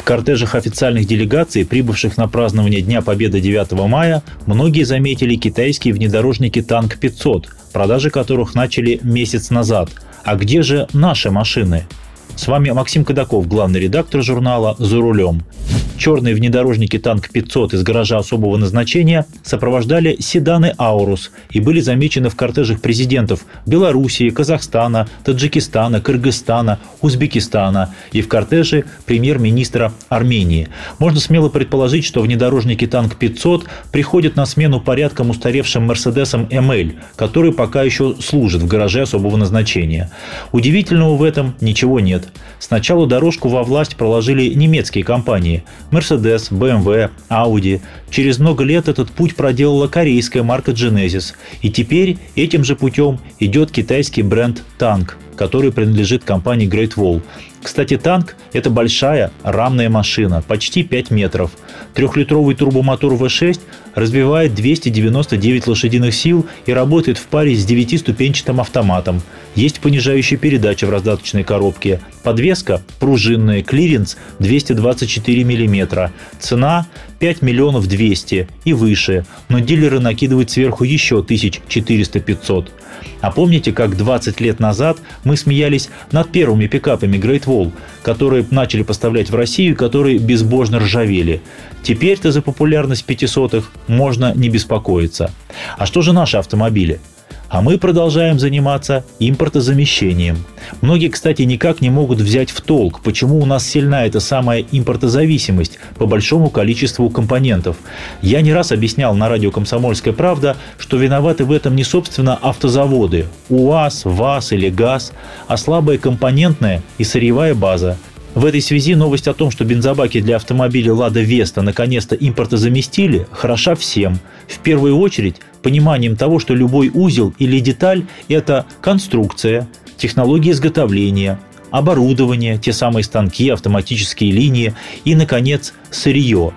В кортежах официальных делегаций, прибывших на празднование Дня Победы 9 мая, многие заметили китайские внедорожники «Танк-500», продажи которых начали месяц назад. А где же наши машины? С вами Максим Кадаков, главный редактор журнала «За рулем». Черные внедорожники «Танк-500» из гаража особого назначения сопровождали седаны «Аурус» и были замечены в кортежах президентов Белоруссии, Казахстана, Таджикистана, Кыргызстана, Узбекистана и в кортеже премьер-министра Армении. Можно смело предположить, что внедорожники «Танк-500» приходят на смену порядком устаревшим «Мерседесам ML», который пока еще служит в гараже особого назначения. Удивительного в этом ничего нет. Сначала дорожку во власть проложили немецкие компании Mercedes, BMW, Audi. Через много лет этот путь проделала корейская марка Genesis. И теперь этим же путем идет китайский бренд Tank, который принадлежит компании Great Wall. Кстати, Tank – это большая рамная машина, почти 5 метров. Трехлитровый турбомотор V6 развивает 299 лошадиных сил и работает в паре с 9-ступенчатым автоматом. Есть понижающая передача в раздаточной коробке. Подвеска пружинная, клиренс 224 мм. Цена 5 миллионов 200 и выше, но дилеры накидывают сверху еще 1400-500. А помните, как 20 лет назад мы смеялись над первыми пикапами Great Wall, которые начали поставлять в Россию которые безбожно ржавели? Теперь-то за популярность 500-х можно не беспокоиться. А что же наши автомобили? А мы продолжаем заниматься импортозамещением. Многие, кстати, никак не могут взять в толк, почему у нас сильна эта самая импортозависимость по большому количеству компонентов. Я не раз объяснял на радио «Комсомольская правда», что виноваты в этом не собственно автозаводы – УАЗ, ВАЗ или ГАЗ, а слабая компонентная и сырьевая база – в этой связи новость о том, что бензобаки для автомобиля «Лада Веста» наконец-то импортозаместили, хороша всем. В первую очередь пониманием того, что любой узел или деталь – это конструкция, технология изготовления, оборудование, те самые станки, автоматические линии и, наконец, сырье.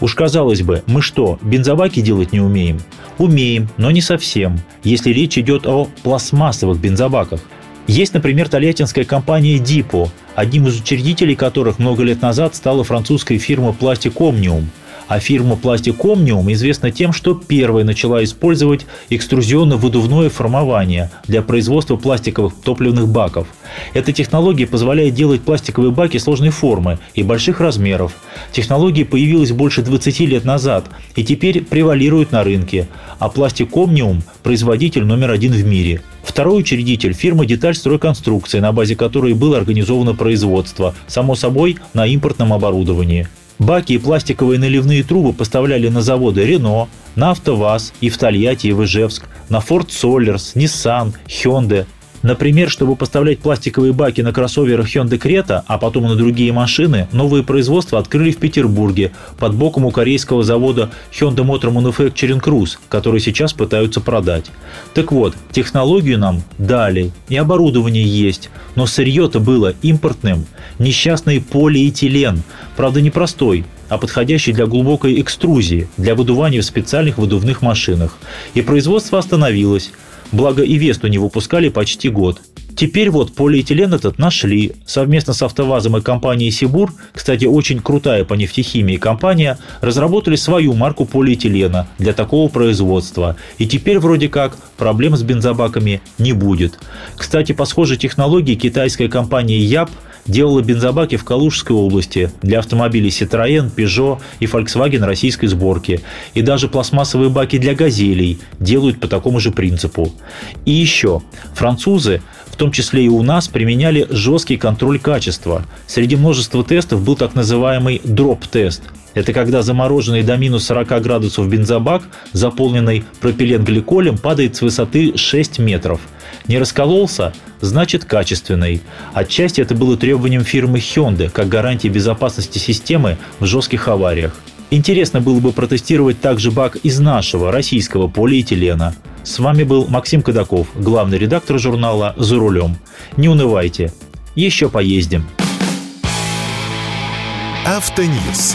Уж казалось бы, мы что, бензобаки делать не умеем? Умеем, но не совсем, если речь идет о пластмассовых бензобаках. Есть, например, тольяттинская компания «Дипо», одним из учредителей которых много лет назад стала французская фирма Plastic Omnium – а фирма Plastic Omnium известна тем, что первая начала использовать экструзионно-выдувное формование для производства пластиковых топливных баков. Эта технология позволяет делать пластиковые баки сложной формы и больших размеров. Технология появилась больше 20 лет назад и теперь превалирует на рынке, а Plastic Omnium – производитель номер один в мире. Второй учредитель – фирма «Деталь стройконструкции», на базе которой было организовано производство, само собой, на импортном оборудовании. Баки и пластиковые наливные трубы поставляли на заводы Рено, на АвтоВАЗ и в Тольятти и в Ижевск, на Ford Solers, Nissan, Hyundai, Например, чтобы поставлять пластиковые баки на кроссоверах Hyundai Creta, а потом на другие машины, новые производства открыли в Петербурге под боком у корейского завода Hyundai Motor Manufacturing Cruise, который сейчас пытаются продать. Так вот, технологию нам дали, и оборудование есть, но сырье-то было импортным. Несчастный полиэтилен, правда не простой, а подходящий для глубокой экструзии, для выдувания в специальных выдувных машинах. И производство остановилось – Благо и Весту не выпускали почти год. Теперь вот полиэтилен этот нашли. Совместно с АвтоВАЗом и компанией Сибур, кстати, очень крутая по нефтехимии компания, разработали свою марку полиэтилена для такого производства. И теперь вроде как проблем с бензобаками не будет. Кстати, по схожей технологии китайская компания Яб делала бензобаки в Калужской области для автомобилей Citroën, Peugeot и Volkswagen российской сборки. И даже пластмассовые баки для газелей делают по такому же принципу. И еще, французы в том числе и у нас, применяли жесткий контроль качества. Среди множества тестов был так называемый дроп-тест. Это когда замороженный до минус 40 градусов бензобак, заполненный пропиленгликолем, падает с высоты 6 метров. Не раскололся? Значит качественный. Отчасти это было требованием фирмы Hyundai, как гарантия безопасности системы в жестких авариях. Интересно было бы протестировать также бак из нашего, российского полиэтилена. С вами был Максим Кадаков, главный редактор журнала «За рулем». Не унывайте, еще поездим. Автоньюз.